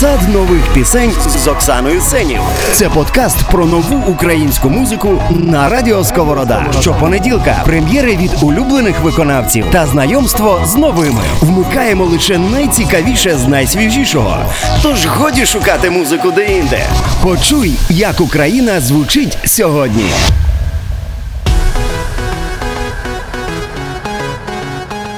Сад нових пісень з Оксаною Сенів. Це подкаст про нову українську музику на радіо Сковорода. Щопонеділка прем'єри від улюблених виконавців та знайомство з новими. Вмикаємо лише найцікавіше з найсвіжішого. Тож годі шукати музику де-інде. Почуй, як Україна звучить сьогодні.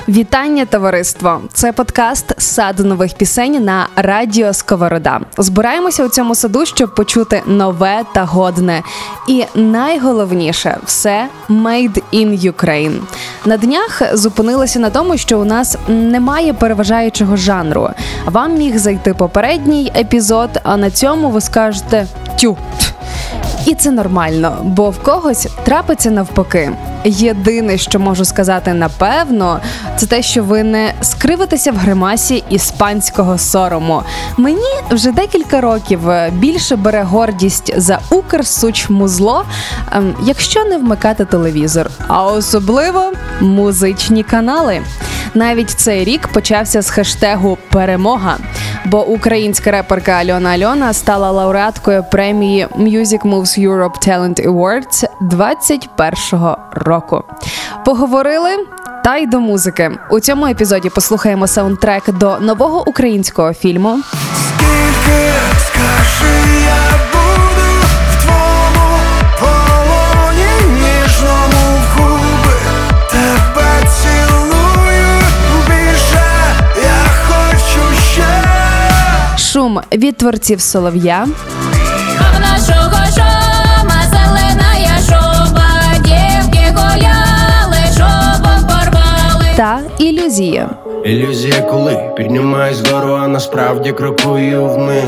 Вітання, товариство! Це подкаст Сад нових пісень на радіо Сковорода. Збираємося у цьому саду, щоб почути нове та годне. І найголовніше все made in Ukraine. На днях зупинилися на тому, що у нас немає переважаючого жанру. Вам міг зайти попередній епізод, а на цьому ви скажете тю. І це нормально, бо в когось трапиться навпаки. Єдине, що можу сказати напевно, це те, що ви не скривитеся в гримасі іспанського сорому. Мені вже декілька років е, більше бере гордість за Укрсучмузло, ем, якщо не вмикати телевізор, а особливо музичні канали. Навіть цей рік почався з хештегу Перемога, бо українська реперка Альона Альона стала лауреаткою премії Music Moves Europe Talent Awards 21-го року. Поговорили. Та й до музики у цьому епізоді послухаємо саундтрек до нового українського фільму. Скільки скажи, я буду в твоєму полоні ніжному в губи тебе цілую більше, я хочу ще. Шум від творців Солов'я та ілюзія. Ілюзія, коли піднімаюсь вгору, а насправді крокую вниз.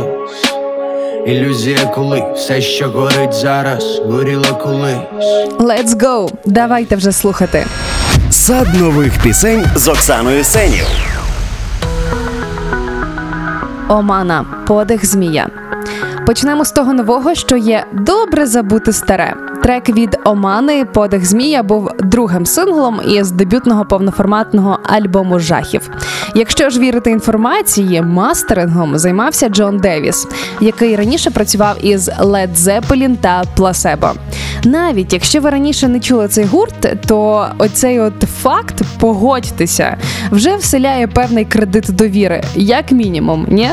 Ілюзія, коли все, що горить зараз, горіло колись. Let's go! Давайте вже слухати. Сад нових пісень з Оксаною Сенів. Омана, подих змія. Почнемо з того нового, що є добре забути старе. Трек від Омани Подих Змія був другим синглом із дебютного повноформатного альбому жахів. Якщо ж вірити інформації, мастерингом займався Джон Девіс, який раніше працював із Led Zeppelin та Placebo. Навіть якщо ви раніше не чули цей гурт, то оцей от факт погодьтеся вже вселяє певний кредит довіри, як мінімум, ні?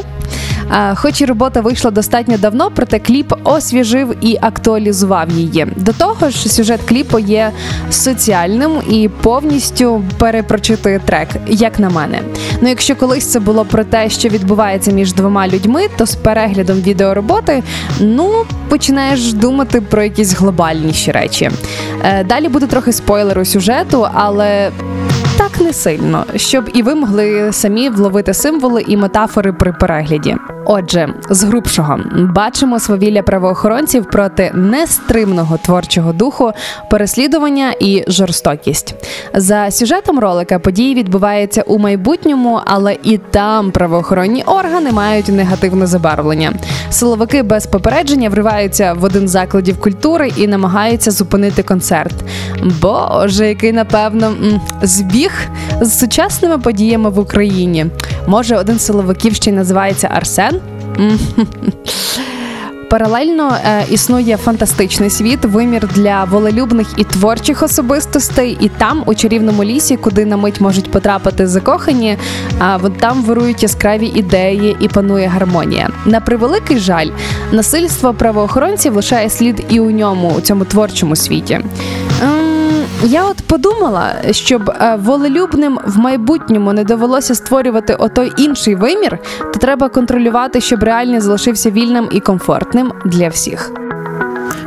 Хоч і робота вийшла достатньо давно, проте кліп освіжив і актуалізував її. До того ж, сюжет кліпу є соціальним і повністю перепрочитує трек, як на мене. Ну, якщо колись це було про те, що відбувається між двома людьми, то з переглядом відеороботи ну починаєш думати про якісь глобальніші речі. Е, Далі буде трохи спойлеру сюжету, але так не сильно, щоб і ви могли самі вловити символи і метафори при перегляді. Отже, з грубшого бачимо свавілля правоохоронців проти нестримного творчого духу, переслідування і жорстокість. За сюжетом ролика події відбуваються у майбутньому, але і там правоохоронні органи мають негативне забарвлення. Силовики без попередження вриваються в один з закладів культури і намагаються зупинити концерт. Боже, який напевно збіг з сучасними подіями в Україні. Може, один з силовиків ще й називається Арсен? Паралельно е, існує фантастичний світ, вимір для волелюбних і творчих особистостей, і там, у чарівному лісі, куди на мить можуть потрапити закохані, а от там вирують яскраві ідеї і панує гармонія. На превеликий жаль, насильство правоохоронців лишає слід і у ньому, у цьому творчому світі. Я от подумала, щоб е, волелюбним в майбутньому не довелося створювати отой інший вимір, то треба контролювати, щоб реальний залишився вільним і комфортним для всіх.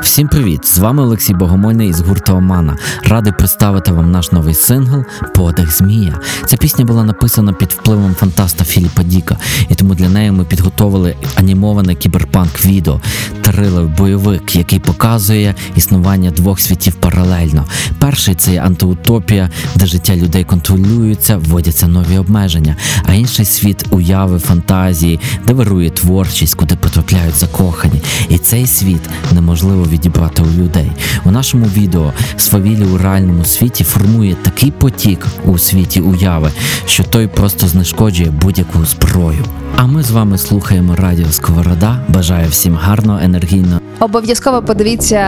Всім привіт! З вами Олексій Богомольний із гурту Омана. Радий представити вам наш новий сингл Подих Змія. Ця пісня була написана під впливом фантаста Філіпа Діка, і тому для неї ми підготовили анімоване кіберпанк відео. повторили бойовик, який показує існування двох світів паралельно. Перший це є антиутопія, де життя людей контролюється, вводяться нові обмеження, а інший світ уяви, фантазії, де вирує творчість, куди потрапляють закохані. І цей світ неможливо відібрати у людей. У нашому відео свавілі у реальному світі формує такий потік у світі уяви, що той просто знешкоджує будь-яку зброю. А ми з вами слухаємо радіо Сковорода. Бажаю всім гарного, енергійного. Обов'язково подивіться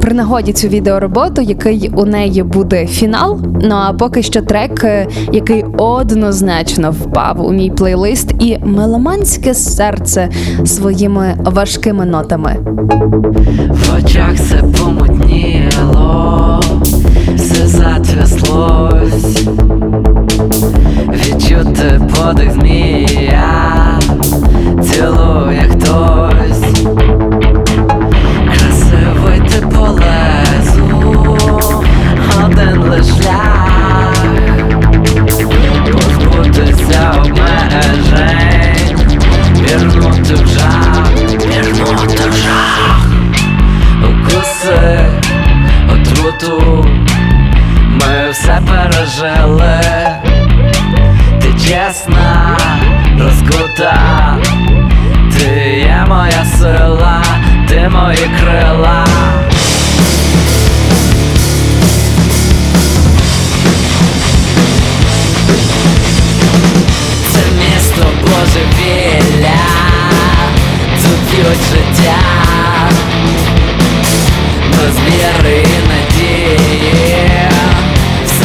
при нагоді цю відеороботу, який у неї буде фінал. Ну а поки що трек, е, який однозначно впав у мій плейлист, і меломанське серце своїми важкими нотами. В очах все помутніло, все затряслось, відчути подих змія, цілує хтось, один лиш шлях, позбутися укуси, отруту, ми все пережили, ти чесна, розкута, ти є моя сила, ти мої крила. Місто божевілля, тут б'ють життя без віри і надії все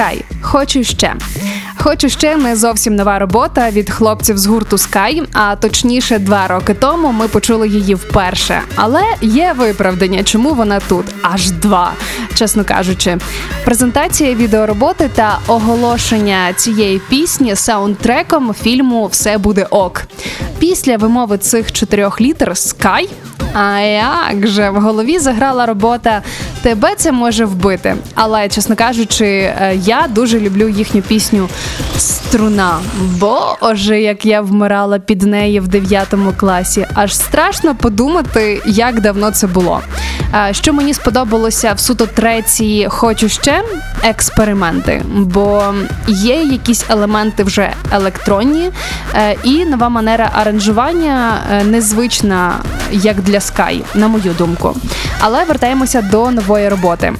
Sky. Хочу ще. Хочу ще не зовсім нова робота від хлопців з гурту Sky, а точніше, два роки тому ми почули її вперше. Але є виправдання, чому вона тут аж два, чесно кажучи. Презентація відеороботи та оголошення цієї пісні саундтреком фільму Все буде ок. Після вимови цих чотирьох літер Sky а як же в голові заграла робота Тебе це може вбити. Але, чесно кажучи, е, я дуже люблю їхню пісню Струна. Боже, як я вмирала під неї в 9 класі. Аж страшно подумати, як давно це було. Е, Що мені сподобалося в суто третій хочу ще експерименти, бо є якісь елементи вже електронні, е, і нова манера аранжування незвична як для Sky, на мою думку. Але вертаємося до нової роботи.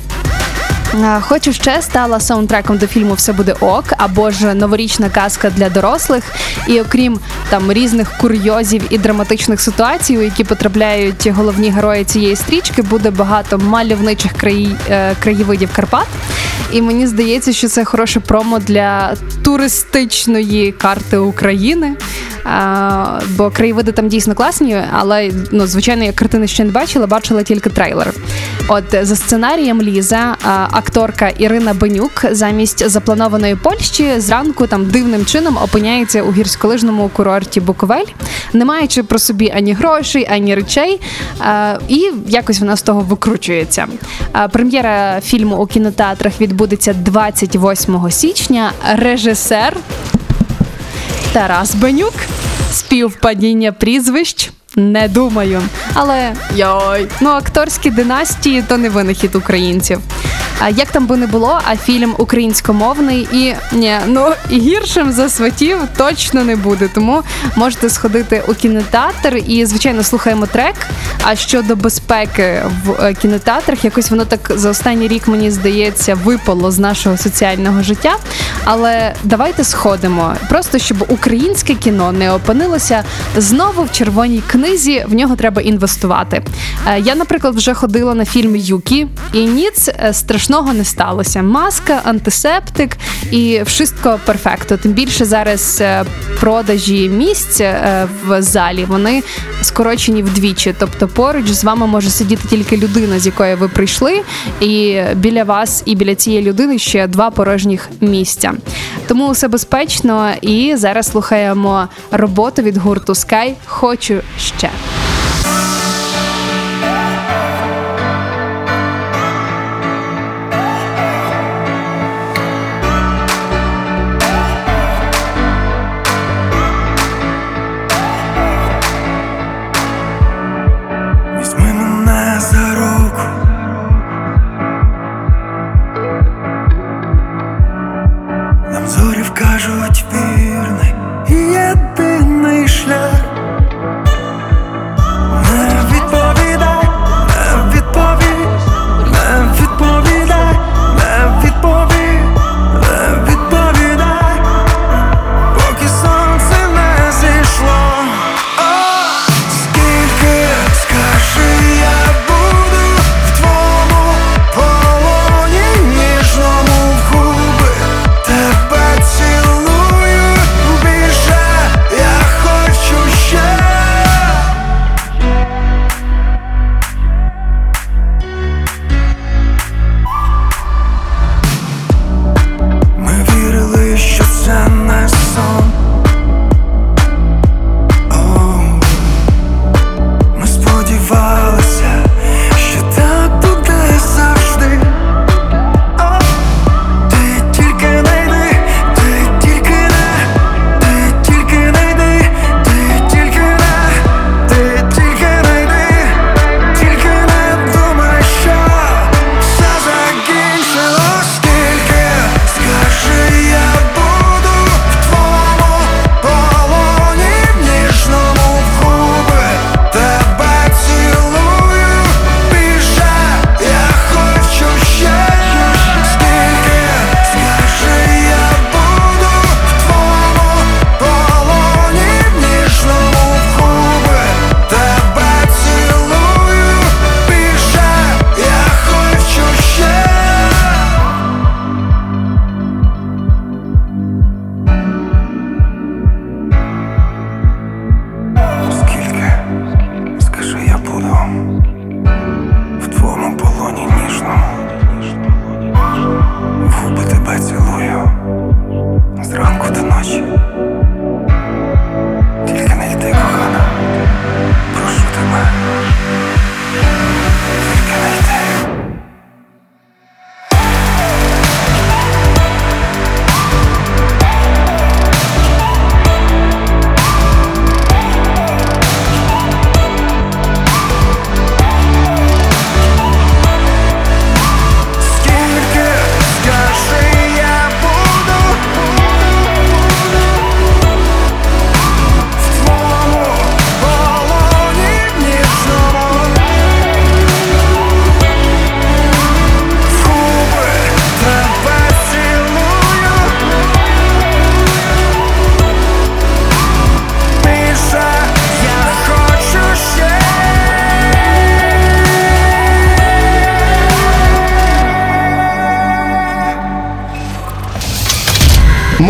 Хочу ще стала саундтреком до фільму Все буде ок або ж новорічна казка для дорослих. І окрім там різних курйозів і драматичних ситуацій, у які потрапляють головні герої цієї стрічки, буде багато мальовничих краї... е, краєвидів Карпат. І мені здається, що це хороше промо для туристичної карти України. А, бо краєвиди там дійсно класні, але ну, звичайно, я картини ще не бачила, бачила тільки трейлер. От за сценарієм Ліза, акторка Ірина Бенюк замість запланованої Польщі зранку там дивним чином опиняється у гірськолижному курорті Буковель, не маючи про собі ані грошей, ані речей, а, і якось вона з того викручується. А, Прем'єра фільму у кінотеатрах відбудеться 28 січня. Режисер Тарас Бенюк. Співпадіння прізвищ. Не думаю. Але йой, ну акторські династії то не винахід українців. А як там би не було, а фільм українськомовний і ні, ну і гіршим за сватів точно не буде. Тому можете сходити у кінотеатр і, звичайно, слухаємо трек. А щодо безпеки в е, кінотеатрах, якось воно так за останній рік мені здається випало з нашого соціального життя. Але давайте сходимо, просто щоб українське кіно не опинилося знову в червоній книзі. В нього треба інвестувати. Е, Я, наприклад, вже ходила на фільм Юкі, і ніц е, страшного не сталося. Маска, антисептик і вшистко перфекто. Тим більше зараз е, продажі місць в залі вони скорочені вдвічі. Тобто поруч з вами може сидіти тільки людина, з якої ви прийшли, і біля вас і біля цієї людини ще два порожніх місця. Тому все безпечно. І зараз слухаємо роботу від гурту Sky Хочу ще.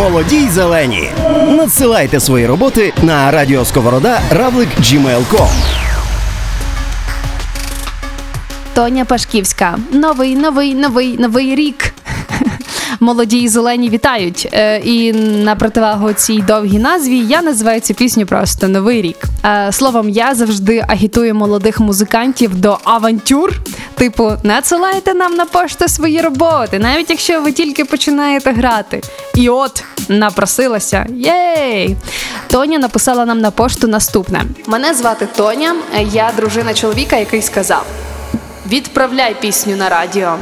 Молоді й зелені. Надсилайте свої роботи на радіосковорода равлик gmail.com. Тоня Пашківська. Новий, новий, новий, новий рік. Молоді і зелені вітають. Е, і на противагу цій довгій назві я називаю цю пісню просто Новий рік. Е, словом, я завжди агітую молодих музикантів до авантюр. Типу, надсилайте нам на пошту свої роботи, навіть якщо ви тільки починаєте грати. І от напросилася. Єй! Тоня написала нам на пошту наступне: Мене звати Тоня, я дружина чоловіка, який сказав. Відправляй пісню на радіо.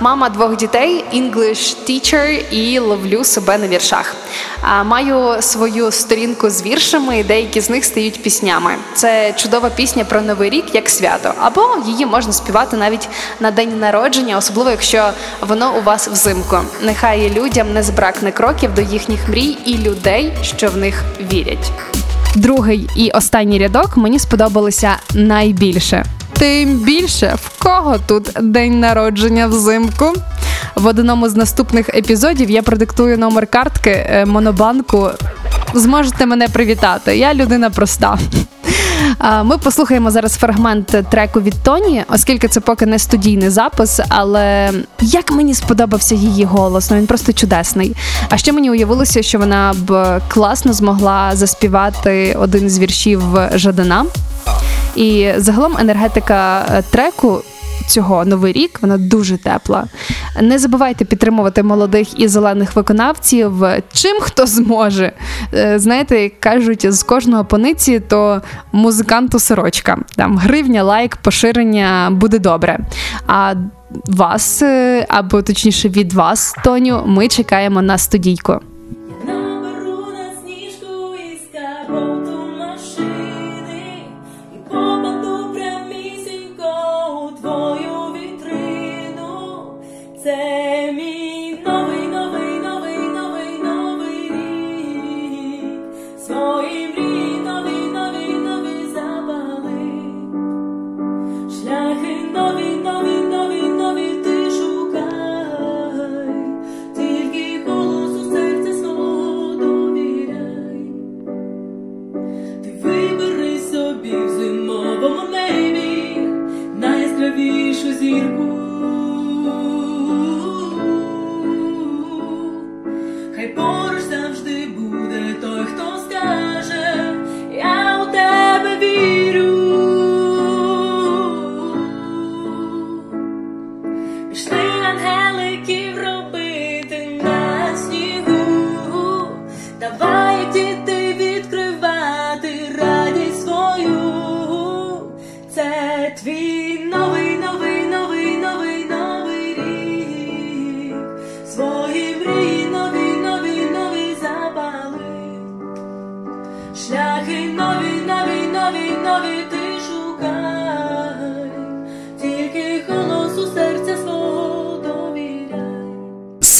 Мама двох дітей, English teacher і ловлю себе на віршах. А, Маю свою сторінку з віршами, і деякі з них стають піснями. Це чудова пісня про новий рік як свято, або її можна співати навіть на день народження, особливо якщо воно у вас взимку. Нехай людям не збракне кроків до їхніх мрій і людей, що в них вірять. Другий і останній рядок мені сподобалися найбільше. Тим більше в кого тут день народження взимку. В одному з наступних епізодів я продиктую номер картки е, Монобанку. Зможете мене привітати. Я людина проста. Ми послухаємо зараз фрагмент треку від Тоні, оскільки це поки не студійний запис, але як мені сподобався її голос, ну він просто чудесний. А ще мені уявилося, що вона б класно змогла заспівати один з віршів Жадана. І загалом енергетика е, треку. Цього новий рік вона дуже тепла. Не забувайте підтримувати молодих і зелених виконавців. Чим хто зможе. Е, Знаєте, як кажуть, з кожного пониці, то музиканту сорочка. Там гривня, лайк, поширення буде добре. А вас, е, або точніше від вас, Тоню, ми чекаємо на студійку. Це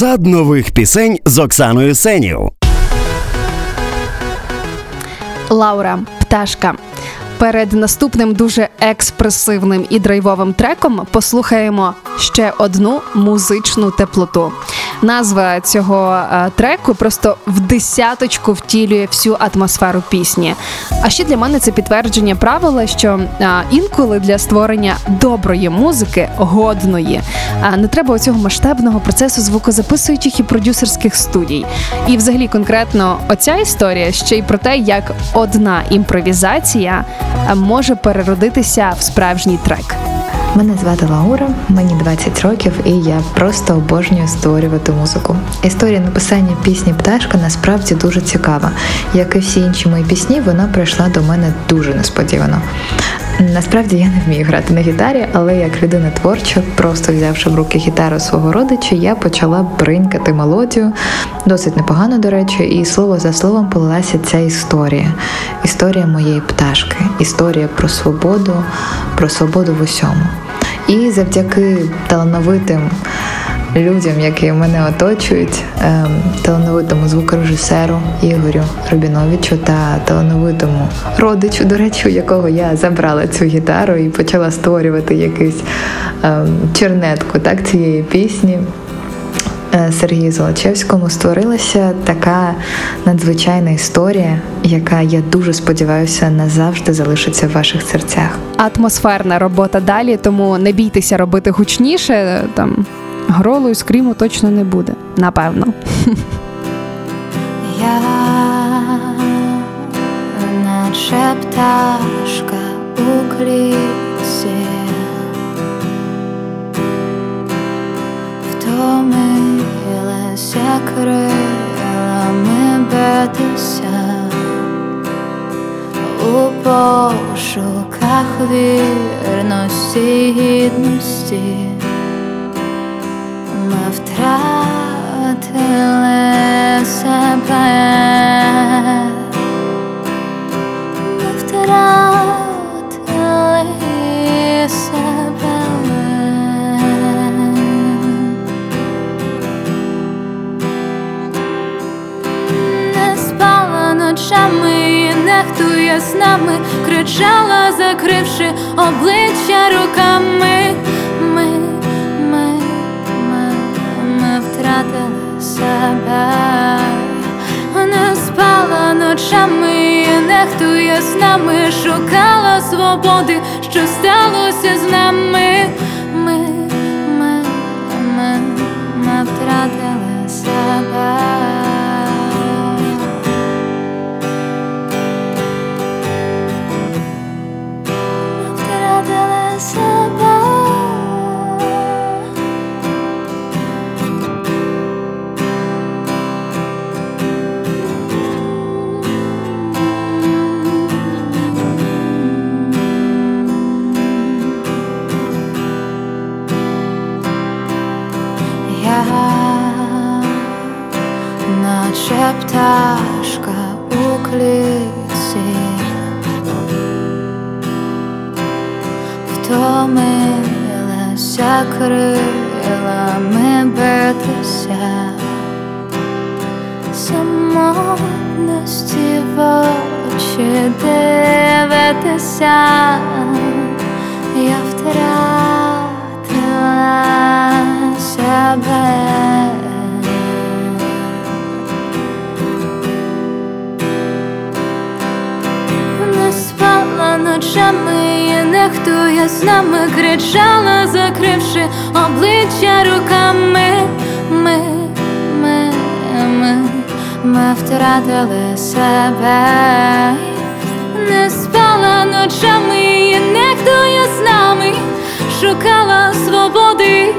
Сад нових пісень з Оксаною Сенів. Лаура, пташка. Перед наступним дуже експресивним і драйвовим треком послухаємо ще одну музичну теплоту. Назва цього е, треку просто в десяточку втілює всю атмосферу пісні. А ще для мене це підтвердження правила, що е, інколи для створення доброї музики, годної, е, не треба оцього масштабного процесу звукозаписуючих і продюсерських студій. І, взагалі, конкретно оця історія ще й про те, як одна імпровізація може переродитися в справжній трек. Мене звати Лаура, мені 20 років, і я просто обожнюю створювати музику. Історія написання пісні Пташка насправді дуже цікава. Як і всі інші мої пісні, вона прийшла до мене дуже несподівано. Насправді я не вмію грати на гітарі, але як людина творча, просто взявши в руки гітару свого родича, я почала бринькати мелодію, досить непогано, до речі, і слово за словом полилася ця історія. Історія моєї пташки, історія про свободу, про свободу в усьому. І завдяки талановитим людям, які мене оточують, ем, талановитому звукорежисеру Ігорю Рубіновичу та талановитому родичу, до речі, у якого я забрала цю гітару і почала створювати якусь ем, чернетку так, цієї пісні. е, Сергію Золочевському створилася така надзвичайна історія, яка я дуже сподіваюся назавжди залишиться в ваших серцях. Атмосферна робота далі, тому не бійтеся робити гучніше. Там гролу і скріму точно не буде. Напевно. Я наче пташка у клітці Втомилася крилами битися у пошуках вірності гідності втратили себе, ми втратили себе. Не спала ночами, нехтує з нами, кричала, закривши обличчя руками. Себе, не спала ночами, нехтує з нами, шукала свободи, що сталося з нами. Ми, ми, ми, ми втратили себе. Ми втратили себе. Пташка у клітці Втомилася крилами битися. Самотності в очі дивитися. Я втратила і нехтує з нами, кричала, закривши обличчя руками. Ми, ми, ми, ми втратили себе, не спала ночами, і нехтує з нами, шукала свободи,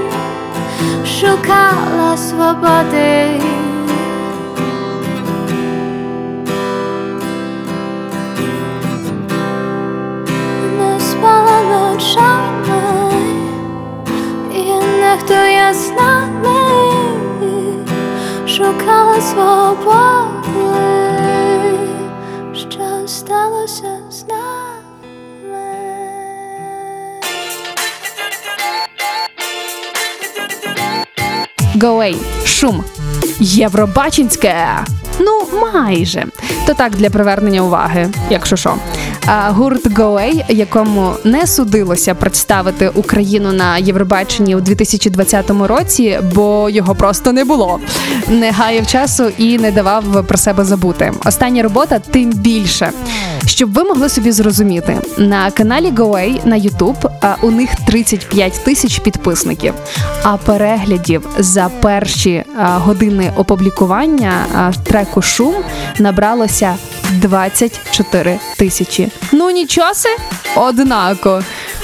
шукала свободи. Away. шум. Євробачинське. Ну, майже. То так для привернення уваги, якщо що. Гурт Away, якому не судилося представити Україну на Євробаченні у 2020 році, бо його просто не було. Не гаяв часу і не давав про себе забути. Остання робота тим більше. Щоб ви могли собі зрозуміти, на каналі Go на YouTube у них 35 тисяч підписників, а переглядів за перші години опублікування треку Шум набралося 24 тисячі. Ну нічоси, однако.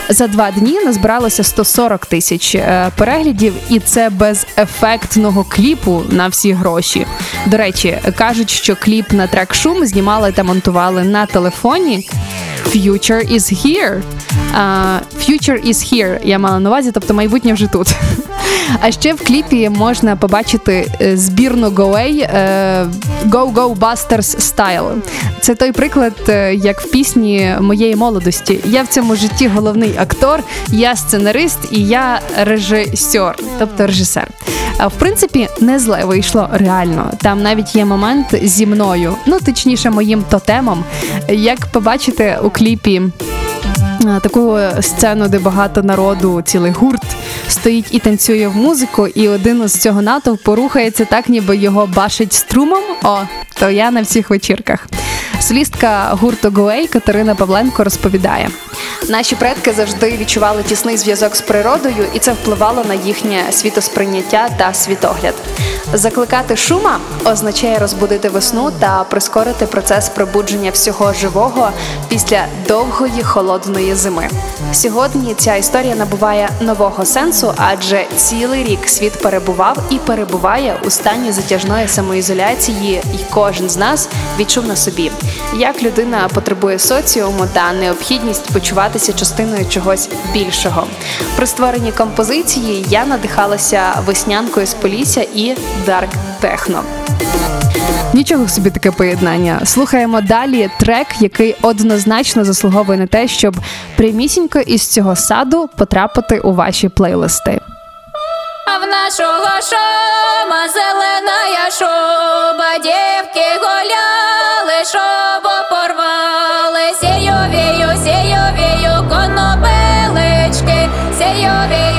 За два дні назбиралося 140 тисяч е, переглядів, і це без ефектного кліпу на всі гроші. До речі, кажуть, що кліп на трек шум знімали та монтували на телефоні. Future is here. А, Future is here. Я мала на увазі, тобто майбутнє вже тут. А ще в кліпі можна побачити е, збірну Go Away е, Go Go Busters Style. Це той приклад, е, як в пісні моєї молодості. Я в цьому житті головний актор, я сценарист і я режисер, тобто режисер. А в принципі, не зле вийшло реально. Там навіть є момент зі мною, ну точніше, моїм тотемом. Як побачите у кліпі таку сцену, де багато народу, цілий гурт стоїть і танцює в музику, і один з цього натовпу рухається так, ніби його башить струмом. О, то я на всіх вечірках. Солістка гурту Гоей Катерина Павленко розповідає: наші предки завжди відчували тісний зв'язок з природою, і це впливало на їхнє світосприйняття та світогляд. Закликати шума означає розбудити весну та прискорити процес пробудження всього живого після довгої холодної зими. Сьогодні ця історія набуває нового сенсу, адже цілий рік світ перебував і перебуває у стані затяжної самоізоляції, і кожен з нас відчув на собі, як людина потребує соціуму та необхідність почуватися частиною чогось більшого. При створенні композиції я надихалася веснянкою з Полісся і Дарк Техно. Нічого собі таке поєднання. Слухаємо далі трек, який однозначно заслуговує на те, щоб прямісінько із цього саду потрапити у ваші плейлисти. А в нашого шома зелена шуба, дівки гуляли, say you're the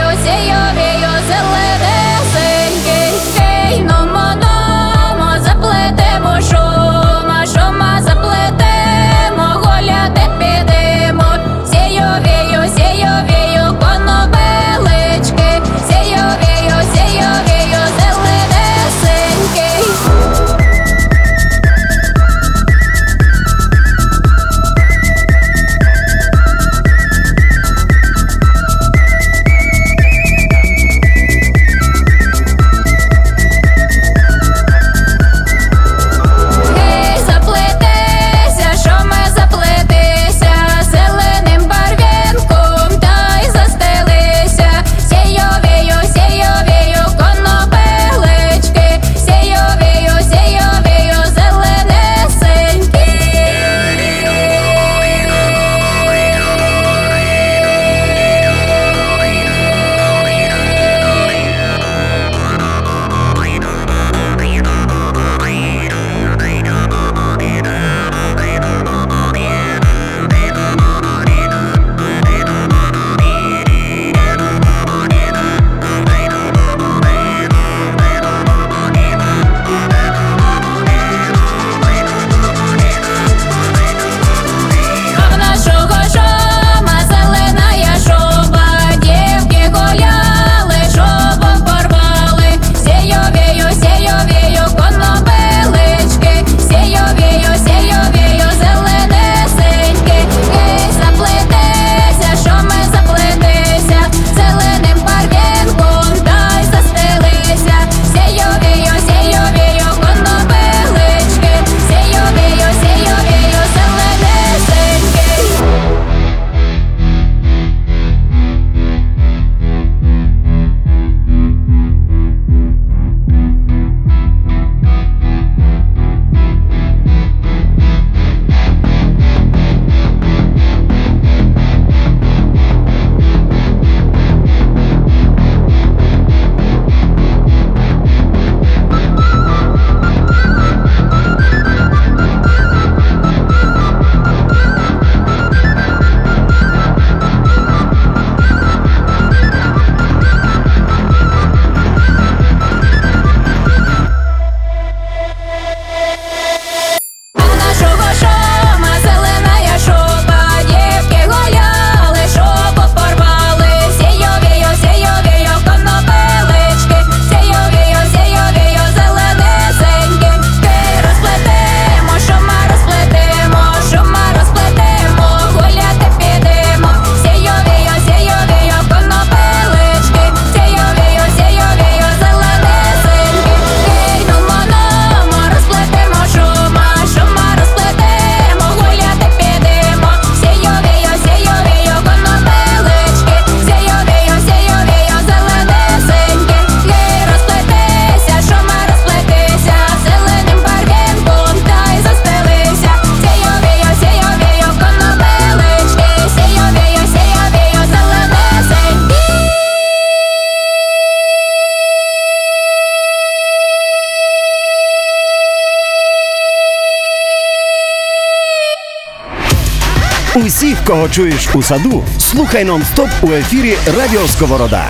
Кого чуєш у саду, слухай нон-стоп у ефірі Радіо Сковорода.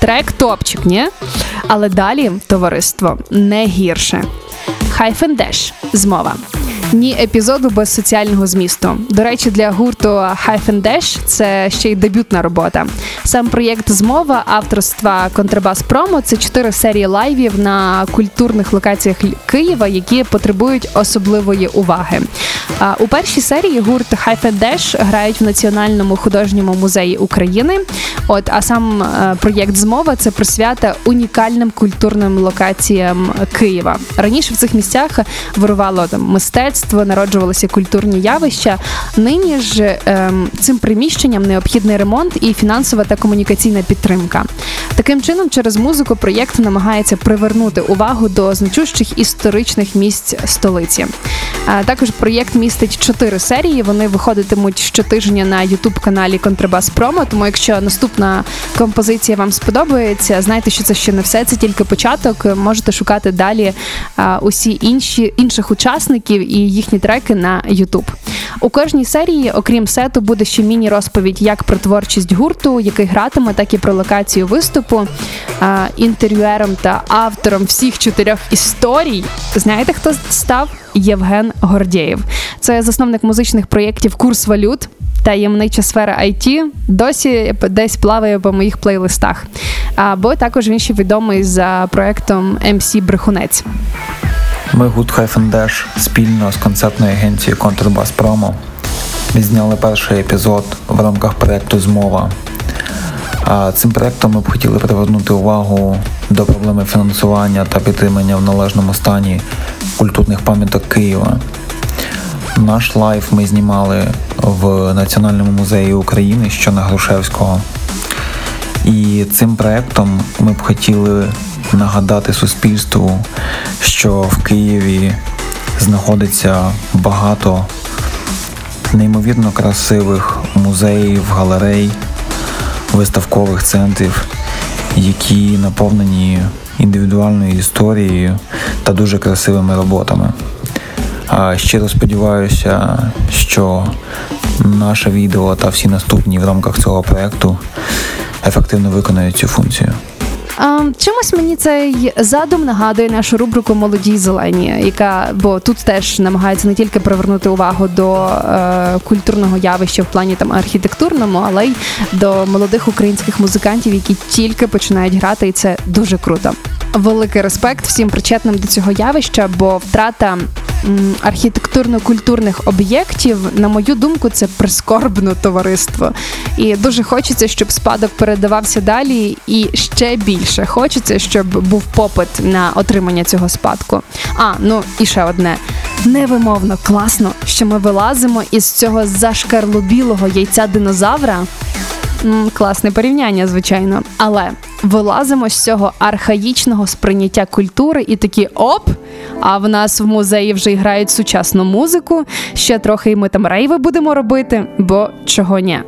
Трек топчик, ні? Але далі товариство не гірше. Hyphen Dash змова. Ні епізоду без соціального змісту. До речі, для гурту Hyphen Dash це ще й дебютна робота. Сам проєкт змова авторства Контрабас Промо це чотири серії лайвів на культурних локаціях Києва, які потребують особливої уваги. У першій серії гурт Hyphen Dash грають в Національному художньому музеї України. От, а сам е, проєкт змова це присвята унікальним культурним локаціям Києва. Раніше в цих місцях вирувало там мистецтво, народжувалися культурні явища. Нині ж ем, цим приміщенням необхідний ремонт і фінансова та комунікаційна підтримка. Таким чином, через музику проєкт намагається привернути увагу до значущих історичних місць столиці. А також проєкт містить чотири серії. Вони виходитимуть щотижня на youtube каналі Контрабас Промо. Тому, якщо наступна композиція вам сподобається, знайте, що це ще не все, це тільки початок. Можете шукати далі а, усі інші інших учасників і їхні треки на YouTube. У кожній серії, окрім сету, буде ще міні-розповідь як про творчість гурту, який гратиме, так і про локацію виступу. Інтерв'юером та автором всіх чотирьох історій. Знаєте, хто став? Євген Гордєєв. Це засновник музичних проєктів Курс валют. Таємнича сфера IT досі десь плаває по моїх плейлистах. Або також він ще відомий за проектом MC Брехунець. Ми гурт Hyphen Dash спільно з концертною агенцією Контрабас Промо відзняли перший епізод в рамках проєкту Змова. А цим проєктом ми б хотіли привернути увагу до проблеми фінансування та підтримання в належному стані культурних пам'яток Києва. Наш лайв ми знімали в Національному музеї України, що на Грушевського. І цим проектом ми б хотіли нагадати суспільству, що в Києві знаходиться багато неймовірно красивих музеїв, галерей, виставкових центрів, які наповнені індивідуальною історією та дуже красивими роботами. Щиро сподіваюся, що наше відео та всі наступні в рамках цього проекту ефективно виконають цю функцію. Чимось мені цей задум нагадує нашу рубрику Молоді зелені, яка бо тут теж намагається не тільки привернути увагу до е, культурного явища в плані там архітектурному, але й до молодих українських музикантів, які тільки починають грати, і це дуже круто. Великий респект всім причетним до цього явища, бо втрата архітектурно-культурних об'єктів, на мою думку, це прискорбно товариство. І дуже хочеться, щоб спадок передавався далі, і ще більше хочеться, щоб був попит на отримання цього спадку. А ну і ще одне. Невимовно класно, що ми вилазимо із цього зашкарлубілого яйця динозавра. Класне порівняння, звичайно. Але вилазимо з цього архаїчного сприйняття культури і такі оп! А в нас в музеї вже грають сучасну музику. Ще трохи і ми там рейви будемо робити, бо чого ні.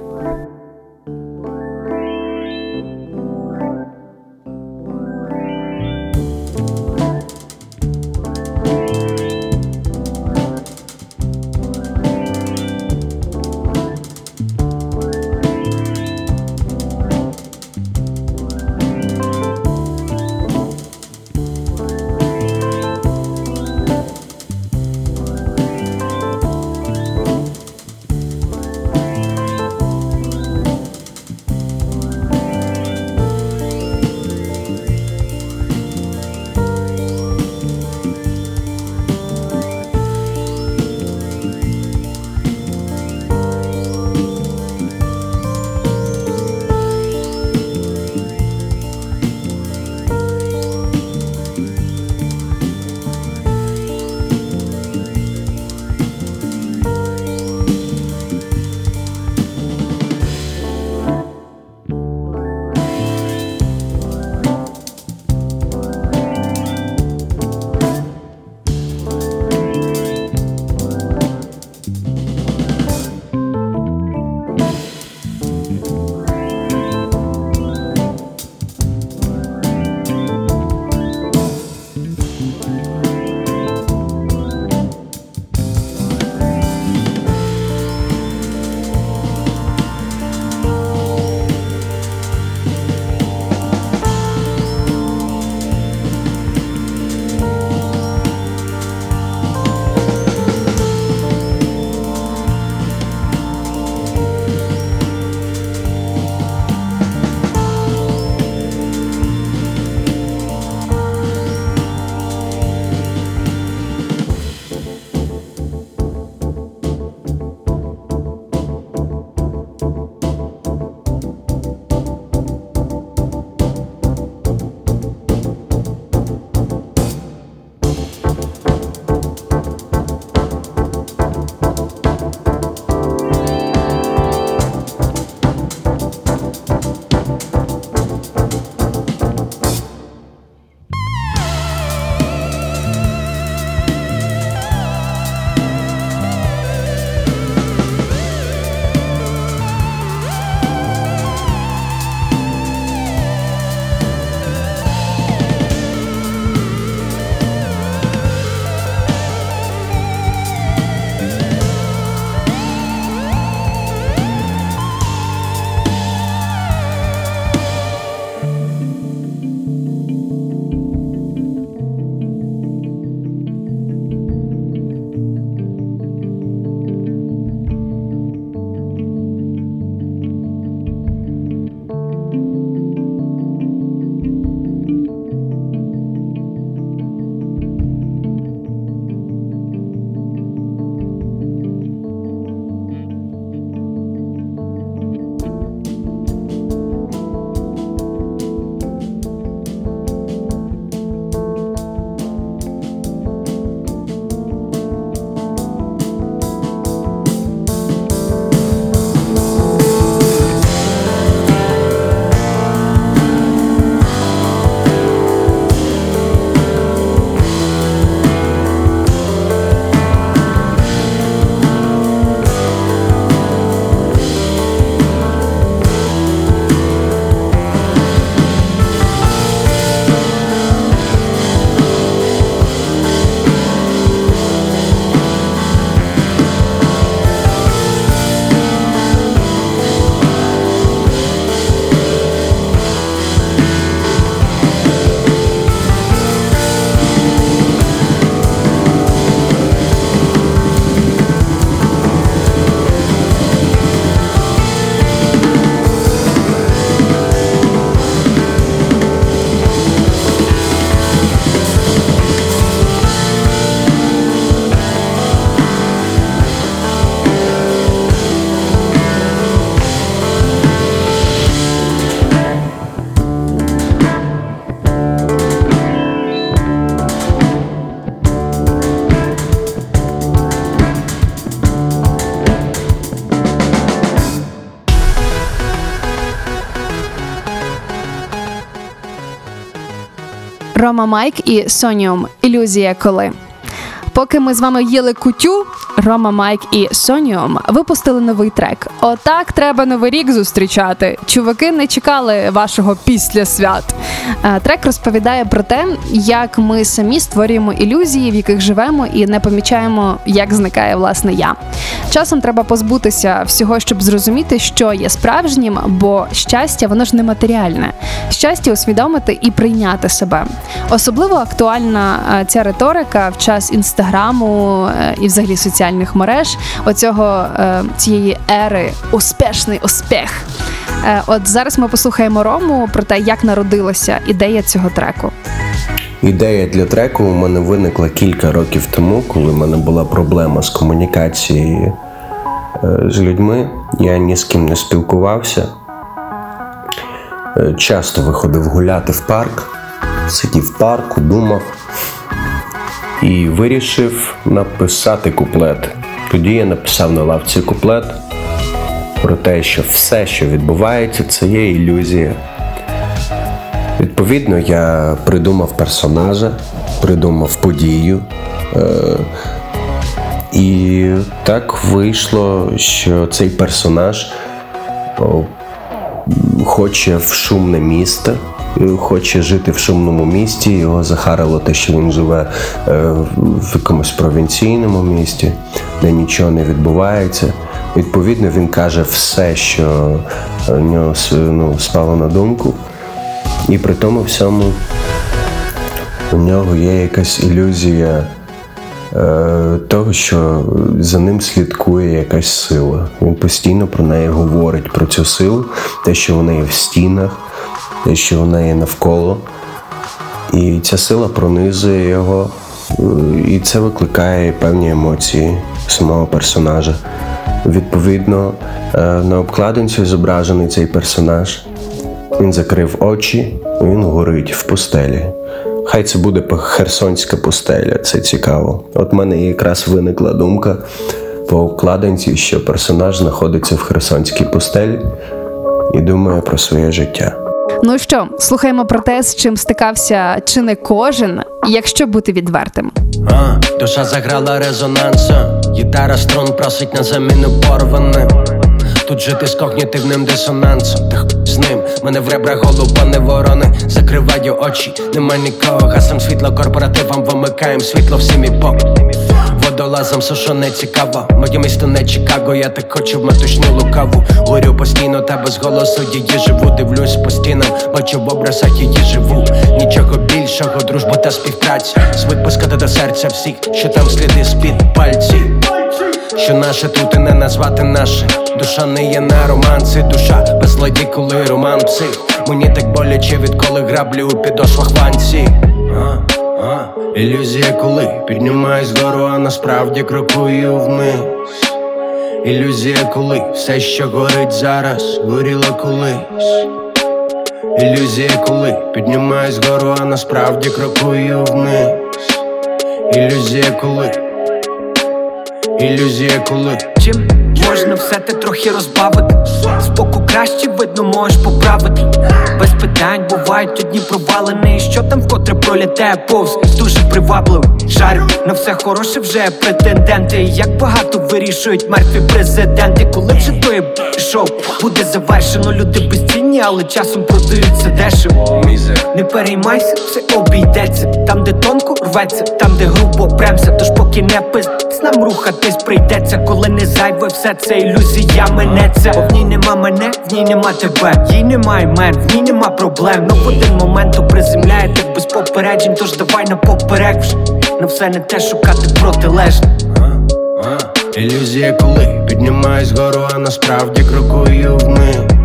Рома Майк і Соніум Ілюзія коли. Поки ми з вами їли кутю, Рома Майк і Соніум випустили новий трек. Отак треба новий рік зустрічати. Чуваки не чекали вашого після свят. Е, Трек розповідає про те, як ми самі створюємо ілюзії, в яких живемо, і не помічаємо, як зникає власне я. Часом треба позбутися всього, щоб зрозуміти, що є справжнім, бо щастя воно ж нематеріальне. Щастя усвідомити і прийняти себе. Особливо актуальна е, ця риторика в час інстаграму е, і взагалі соціальних мереж оцього цієї ери успішний успіх. Е, От зараз ми послухаємо Рому про те, як народилася ідея цього треку. Ідея для треку у мене виникла кілька років тому, коли в мене була проблема з комунікацією е, з людьми. Я ні з ким не спілкувався. Е, Часто виходив гуляти в парк, сидів в парку, думав і вирішив написати куплет. Тоді я написав на лавці куплет про те, що все, що відбувається, це є ілюзія. Відповідно, я придумав персонажа, придумав подію. Е- і так вийшло, що цей персонаж о, хоче в шумне місто, е, хоче жити в шумному місті. Його захарило те, що він живе е, в якомусь провінційному місті, де нічого не відбувається. Відповідно, він каже все, що е, в нього ну, спало на думку. І при тому всьому у нього є якась ілюзія е, того, що за ним слідкує якась сила. Він постійно про неї говорить, про цю силу, те, що вона є в стінах, те, що вона є навколо. І ця сила пронизує його, е, і це викликає певні емоції самого персонажа. Відповідно, е, на обкладинці зображений цей персонаж. Він закрив очі, він горить в пустелі. Хай це буде херсонська пустеля, це цікаво. От мене якраз виникла думка по обкладинці, що персонаж знаходиться в херсонській пустелі і думає про своє життя. Ну що, слухаємо про те, з чим стикався чи не кожен, якщо бути відвертим. А, душа заграла резонансом, гітара струн просить на заміну порваним. Тут жити з когнітивним дисонансом, та з ним мене в ребра голуба не ворони. Закриваю очі, нема нікого. Гасом світло корпоративам вимикаєм світло всім і поп. Водолазом сушу не цікаво. Моє місто не Чикаго, я так хочу в метушню лукаву. Горю постійно, та без голосу її живу. Дивлюсь по стінам, бачу в образах її живу. Нічого більшого, дружба та співпраця. Звик пускати до серця всіх, що там сліди з-під пальців. Що наше тут і не назвати наше. Душа не є на романси, душа без ладі, коли роман псих. Мені так боляче, відколи граблі у підошвах ванці. А, ілюзія, коли піднімаюсь вгору, а насправді крокую вниз. Ілюзія, коли все, що горить зараз, горіло колись. Ілюзія, коли піднімаюсь вгору, а насправді крокую вниз. Ілюзія, коли. Ілюзія, коли. Чим можна все те трохи розбавити Збоку краще видно, можеш поправити. Без питань бувають одні провалини. І що там вкотре пролітає повз Дуже привабливий Шарю на все хороше вже претенденти. Як багато вирішують мертві президенти. Коли вже той шоу буде завершено Люди безцінні, але часом продаються дешево. Не переймайся, все обійдеться. Там, де тонко рветься, там, де грубо премся. Тож поки не пиздець, нам рухатись прийдеться. Коли не зайве все це ілюзія минеться Бо в ній нема мене, в ній нема тебе. Їй немає мен, в ній нема проблем. Но в один момент то приземляє так без попереджень. Тож давай на поперек вже. На все не те шукати протилежне. Ілюзія, коли? Піднімаюсь вгору, а насправді крокую вниз.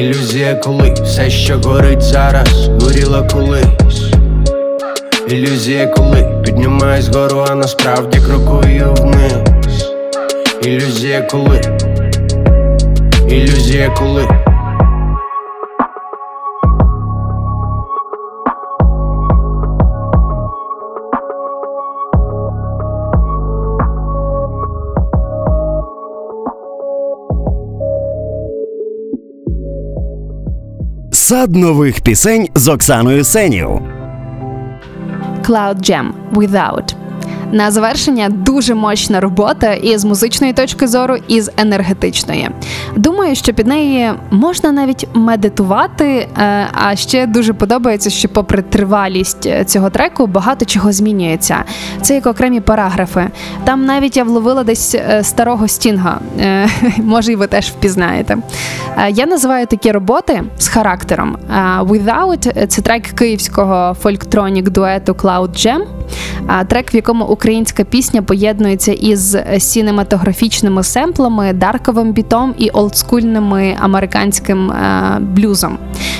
Ілюзія, коли все, що горить зараз, горіло колись. Ілюзія, коли піднімаюсь гору, а насправді крокую вниз. Ілюзія, коли. Ілюзія, коли. Сад нових пісень з Оксаною Сенів. Cloud Jam Without на завершення дуже мощна робота і з музичної точки зору, і з енергетичної. Думаю, що під неї можна навіть медитувати. е, А ще дуже подобається, що, попри тривалість е, цього треку, багато чого змінюється. Це як окремі параграфи. Там навіть я вловила десь е, старого стінга. Може, і ви теж впізнаєте. Я називаю такі роботи з характером. Without це трек київського фольктронік дуету Cloud Jam. Трек, в якому українська пісня поєднується із сінематографічними семплами, дарковим бітом і олдскульними американським е, блюзом.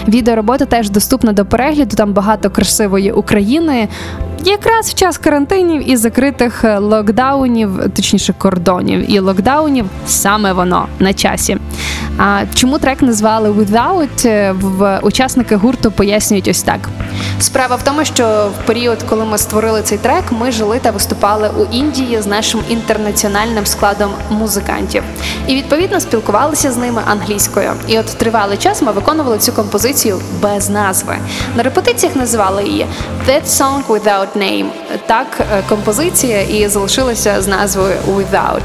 Відеоробота теж доступна до перегляду. Там багато красивої України. Якраз в час карантинів і закритих е, локдаунів, точніше кордонів і локдаунів, саме воно на часі. А чому трек назвали Without? Е, В учасники гурту пояснюють ось так. Справа в тому, що в період, коли ми створили цей трек, ми жили та виступали у Індії з нашим інтернаціональним складом музикантів. І відповідно спілкувалися з ними англійською. І от тривалий час ми виконували цю композицію без назви. На репетиціях називали її That Song Without Name. Так, е, композиція і залишилася з назвою Without.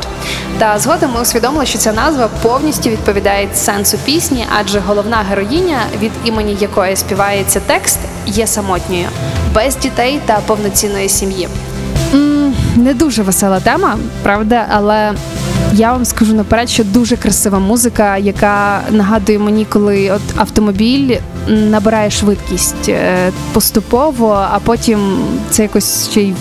Та згодом ми усвідомили, що ця назва повністю відповідає сенсу пісні, адже головна героїня, від імені якої співається текст, є самотньою, без дітей та повноцінної сім'ї. Не дуже весела тема, правда, але я вам скажу наперед, що дуже красива музика, яка нагадує мені, коли от автомобіль набирає швидкість е, поступово, а потім це якось ще й.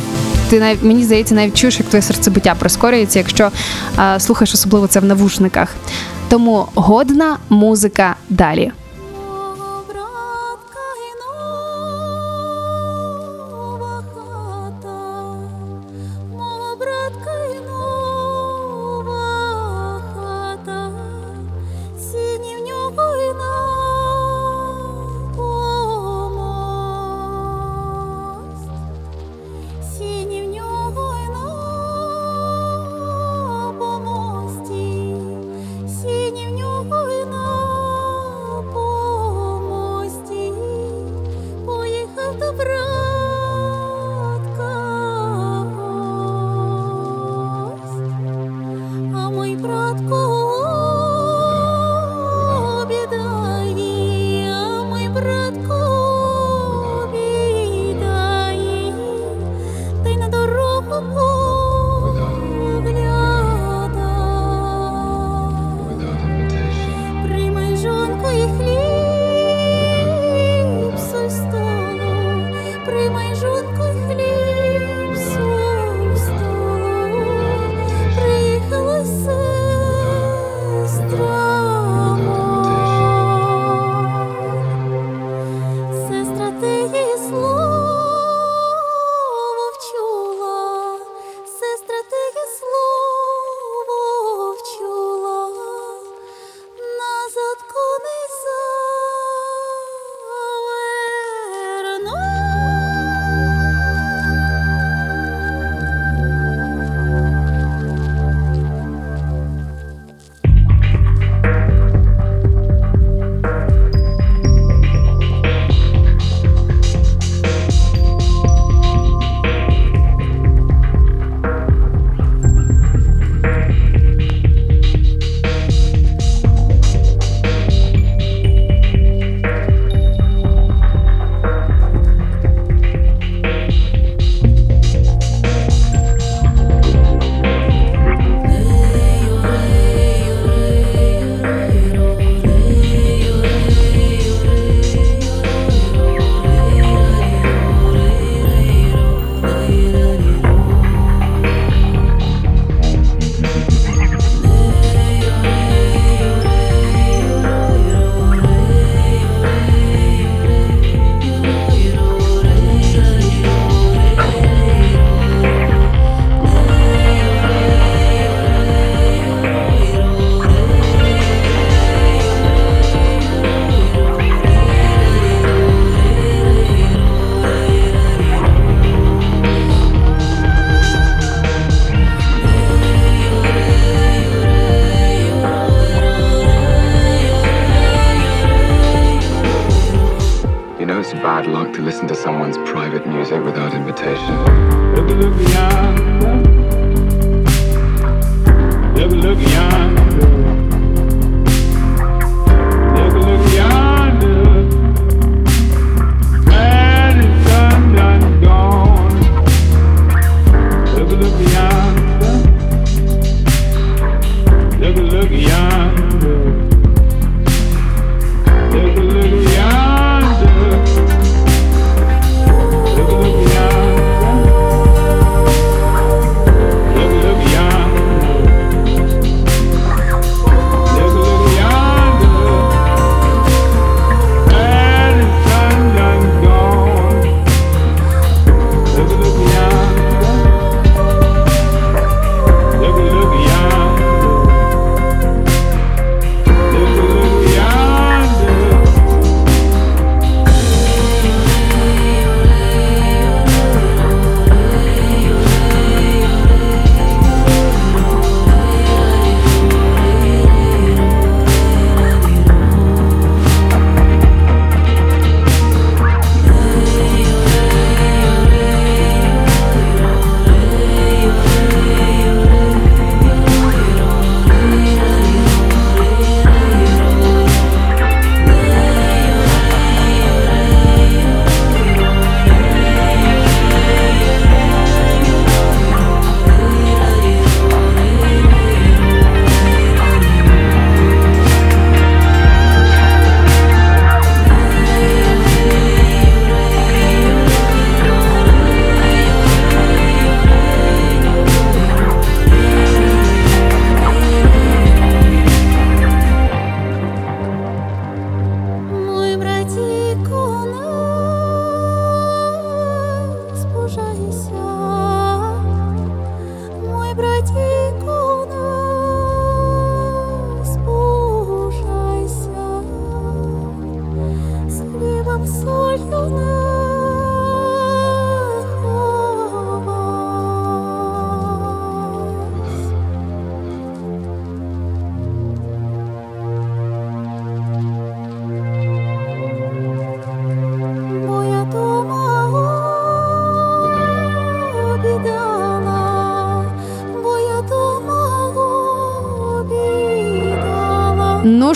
Ти навіть мені здається, навіть чуєш, як твоє серцебиття прискорюється, якщо е, слухаєш особливо це в навушниках. Тому годна музика далі.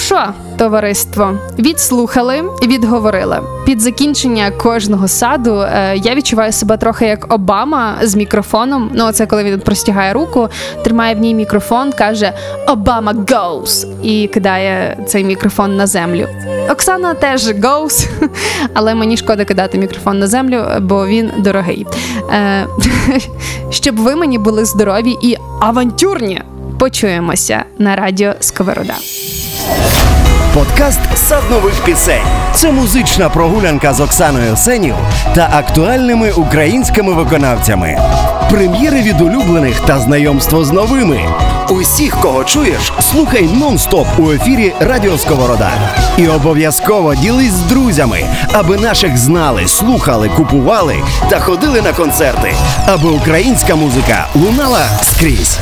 Що, товариство, відслухали, відговорили. Під закінчення кожного саду е, я відчуваю себе трохи як Обама з мікрофоном. Ну, це коли він простягає руку, тримає в ній мікрофон, каже Обама goes і кидає цей мікрофон на землю. Оксана теж goes, але мені шкода кидати мікрофон на землю, бо він дорогий. Е, щоб ви мені були здорові і авантюрні. Почуємося на радіо Сковорода. Подкаст Сад нових пісень. Це музична прогулянка з Оксаною Сенів та актуальними українськими виконавцями. Прем'єри від улюблених та знайомство з новими. Усіх, кого чуєш, слухай нон-стоп у ефірі Радіо Сковорода. І обов'язково ділись з друзями, аби наших знали, слухали, купували та ходили на концерти, аби українська музика лунала скрізь.